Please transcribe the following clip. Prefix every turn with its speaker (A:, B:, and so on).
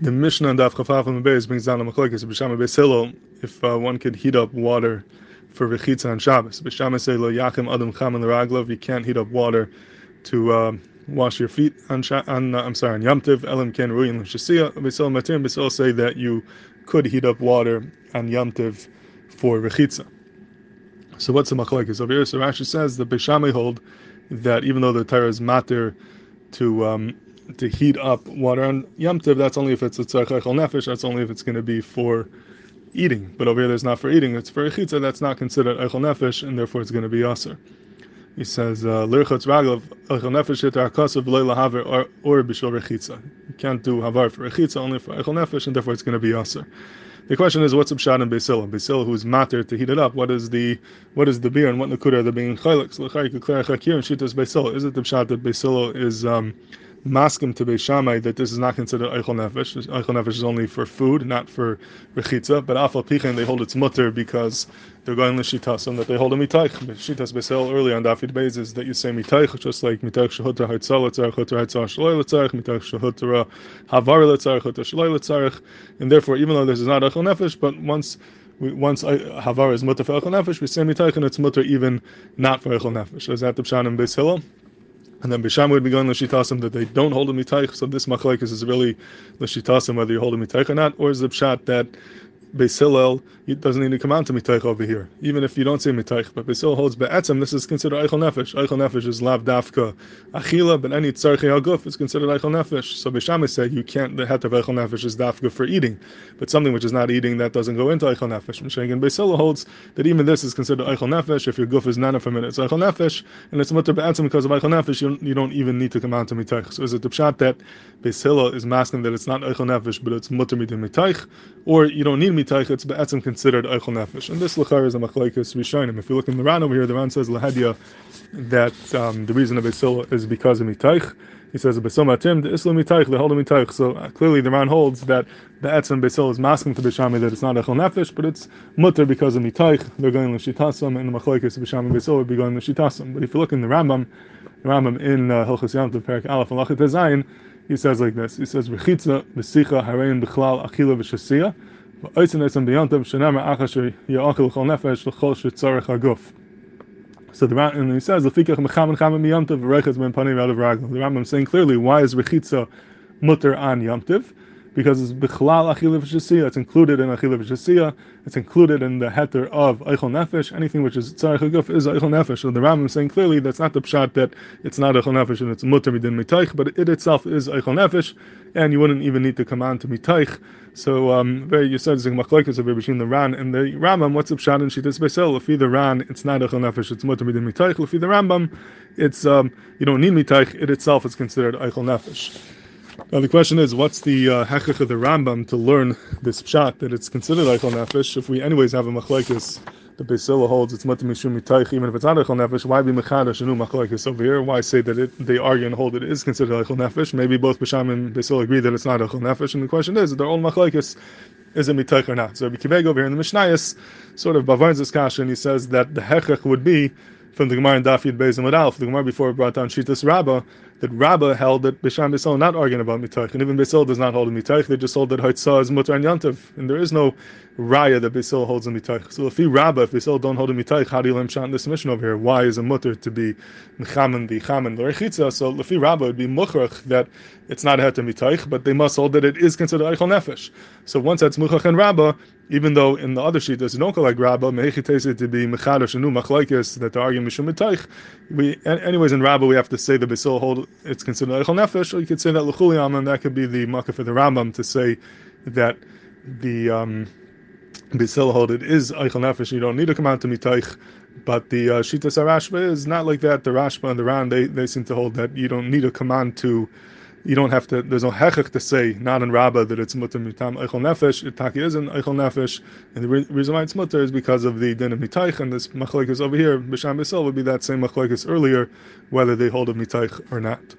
A: The Mishnah and Daf Chafaf and Beis brings down the machlekes of Bishama Beis if uh, one could heat up water for rechitza on Shabbos. Bishama say lo yachim adam cham l'raglov. You can't heat up water to uh, wash your feet on, on uh, I'm sorry on Yom Tiv. Elam ken ruin l'shasiya. Beis Hillel Matir Beis say that you could heat up water on Yom Tiv for rechitza. So what's the machlekes over here? So Rashi says the Bishama hold that even though the Torah is matir to um, to heat up water on Yom Tiv, that's only if it's a tzarech nefesh, that's only if it's going to be for eating. But over here, there's not for eating, it's for chitza, that's not considered echol nefesh, and therefore it's going to be aser. He says, uh, Lirchotz raglav, echol nefesh et hakasav v'lei lahaver or b'shol rechitza. You can't do havar for rechitza, only for echol nefesh, and therefore it's going to be aser. The question is, what's Pshat in Basila? Basila, who is matter to heat it up, what is the what is the beer and what nakuda are they being chaylik? So and. Is it the Pshat that Basila is um, maskim to Beis Shammai that this is not considered eichel nefesh. Eichel nefesh is only for food, not for rechitza. But afal pichen they hold it's mutter because they're going l'shitasim that they hold a mitaych. Shitas besel early on Dafid Beis is that you say mitaych just like mitaych shehutra haitzal letzarech hutra haitzal shaloi letzarech mitaych shehutra havar letzarech hutra shaloi letzarech. And therefore, even though this is not eichel nefesh, but once we, once uh, havar is mutter for eichel nefesh, we say mitaych and it's mutter even not for eichel nefesh. Is that the pshan in Beis Hillel? And then Bisham would be going l'shitasim that they don't hold a mitaych. So this machlekes is really l'shitasim whether you hold a mitaych or not, or is the pshat that Beis Hillel doesn't need to come on to mitaych over here, even if you don't say mitaych. But Beis Hillel holds be'etzem. This is considered eichel nefesh. Eichel nefesh is lav dafka achila, but any tzarchei aguf is considered eichel nefesh. So Bisham said you can't. The het of eichel nefesh is dafka for eating, but something which is not eating that doesn't go into eichel nefesh. And Beis Hillel holds that even this is considered eichel nefesh. If your guf is nana for a minute, it's eichel nefesh, and it's mutter be'etzem because of eichel nefesh. You you don't even need to come on to mitaych. So is it the pshat that Beis Hillel is masking that it's not eichel nefesh, but it's mutter midim mitaych, or you don't need mitaych, it's be'etzem considered eichel nefesh. And this lachar is a machlekes rishonim. If you look in the Ran over here, the Ran says lahadya that um, the reason of Beis is because of mitaych. He says besoma tim the islam mitaych the hold mitaych. So uh, clearly the Ran holds that the etzem Beis is masking to Bishami that it's not eichel nefesh, but it's mutter because of mitaych. They're going l'shitasam, and the machlekes Bishami Beis would be going l'shitasam. But if you look in the Rambam, the Rambam in uh, Hilchos Yom Tov Perak Aleph and Lachet he says like this. He says rechitza b'sicha harein b'chlal achila v'shasiya. So the Ram, and he says. The Rambam saying clearly, why is rechitza mutter on yomtiv? Because it's bichlal achila v'shasiya. It's included in achila v'shasiya. It's included in the heter of eichel nefesh. Anything which is tzarech aguf is eichel nefesh. So the Rambam is saying clearly that's not the pshat that it's not eichel nefesh and it's mutter midin mitaych, but it itself is eichel nefesh, and you wouldn't even need to come on to mitaych. So um, very you said machlekes over between the Ran and the Rambam. What's the pshat in shitas beisel? If the Ran, it's not eichel nefesh, it's mutter midin mitaych. If the Rambam, it's um, you don't need mitaych. It itself is considered eichel nefesh. Now the question is, what's the uh, hechach of the Rambam to learn this pshat that it's considered eichel nefesh? If we anyways have a machlekes, the Beisila holds it's mutter mishum even if it's not eichel nefesh. Why be mechadash and machlekes over here? Why say that it, they argue and hold it is considered eichel nefesh? Maybe both Bisham and Beisila agree that it's not eichel nefesh, and the question is, their own machlekes is it mitaych or not? So Rabbi Kibeg over here in the Mishnayos sort of bavarns this kasha, and he says that the hechach would be from the Gemara in Daf Yud Beis and Alf, the Gemara before brought down Shitas Rabbah, that Rabbah held that Bisham Beisol not arguing about Mitaych, and even Beisol does not hold a Mitaych, they just hold that Haitzah is Mutar and Yantav, and there is no Raya that Beisol holds a Mitaych. So if he Rabbah, if Beisol don't hold a Mitaych, how do you learn Shant this mission over here? Why is a Mutter to be Mechaman, the Chaman, the Rechitza? So Lefi Rabbah would be Mukhrach that it's not a Heter Mitaych, but they must hold that it is considered Eichel Nefesh. So once that's Mukhach and Rabbah, even though in the other sheet there's don't call like Rabbah, Mehichi to be Mechadash and Machlaikis, that they're arguing Mishum Mitaych. We, anyways, in Rabbah we have to say the Beisol hold it's considered Eichel Nefesh, or you could say that L'chuliam, and that could be the Makkah for the Rambam to say that the um, Beisol hold it is Eichel Nefesh, you don't need to come out to Mitaych. But the uh, Shita Sarashba is not like that. The Rashba and the Ran, they, they seem to hold that you don't need a command to you don't have to. There's no hechach to say not in Rabbah that it's mutter mitam eichel nefesh. It taki is in eichel nefesh, and the re- reason why it's mutter is because of the din of mitaych. And this machlekes over here, b'sham would be that same machlekes earlier, whether they hold of mitaych or not.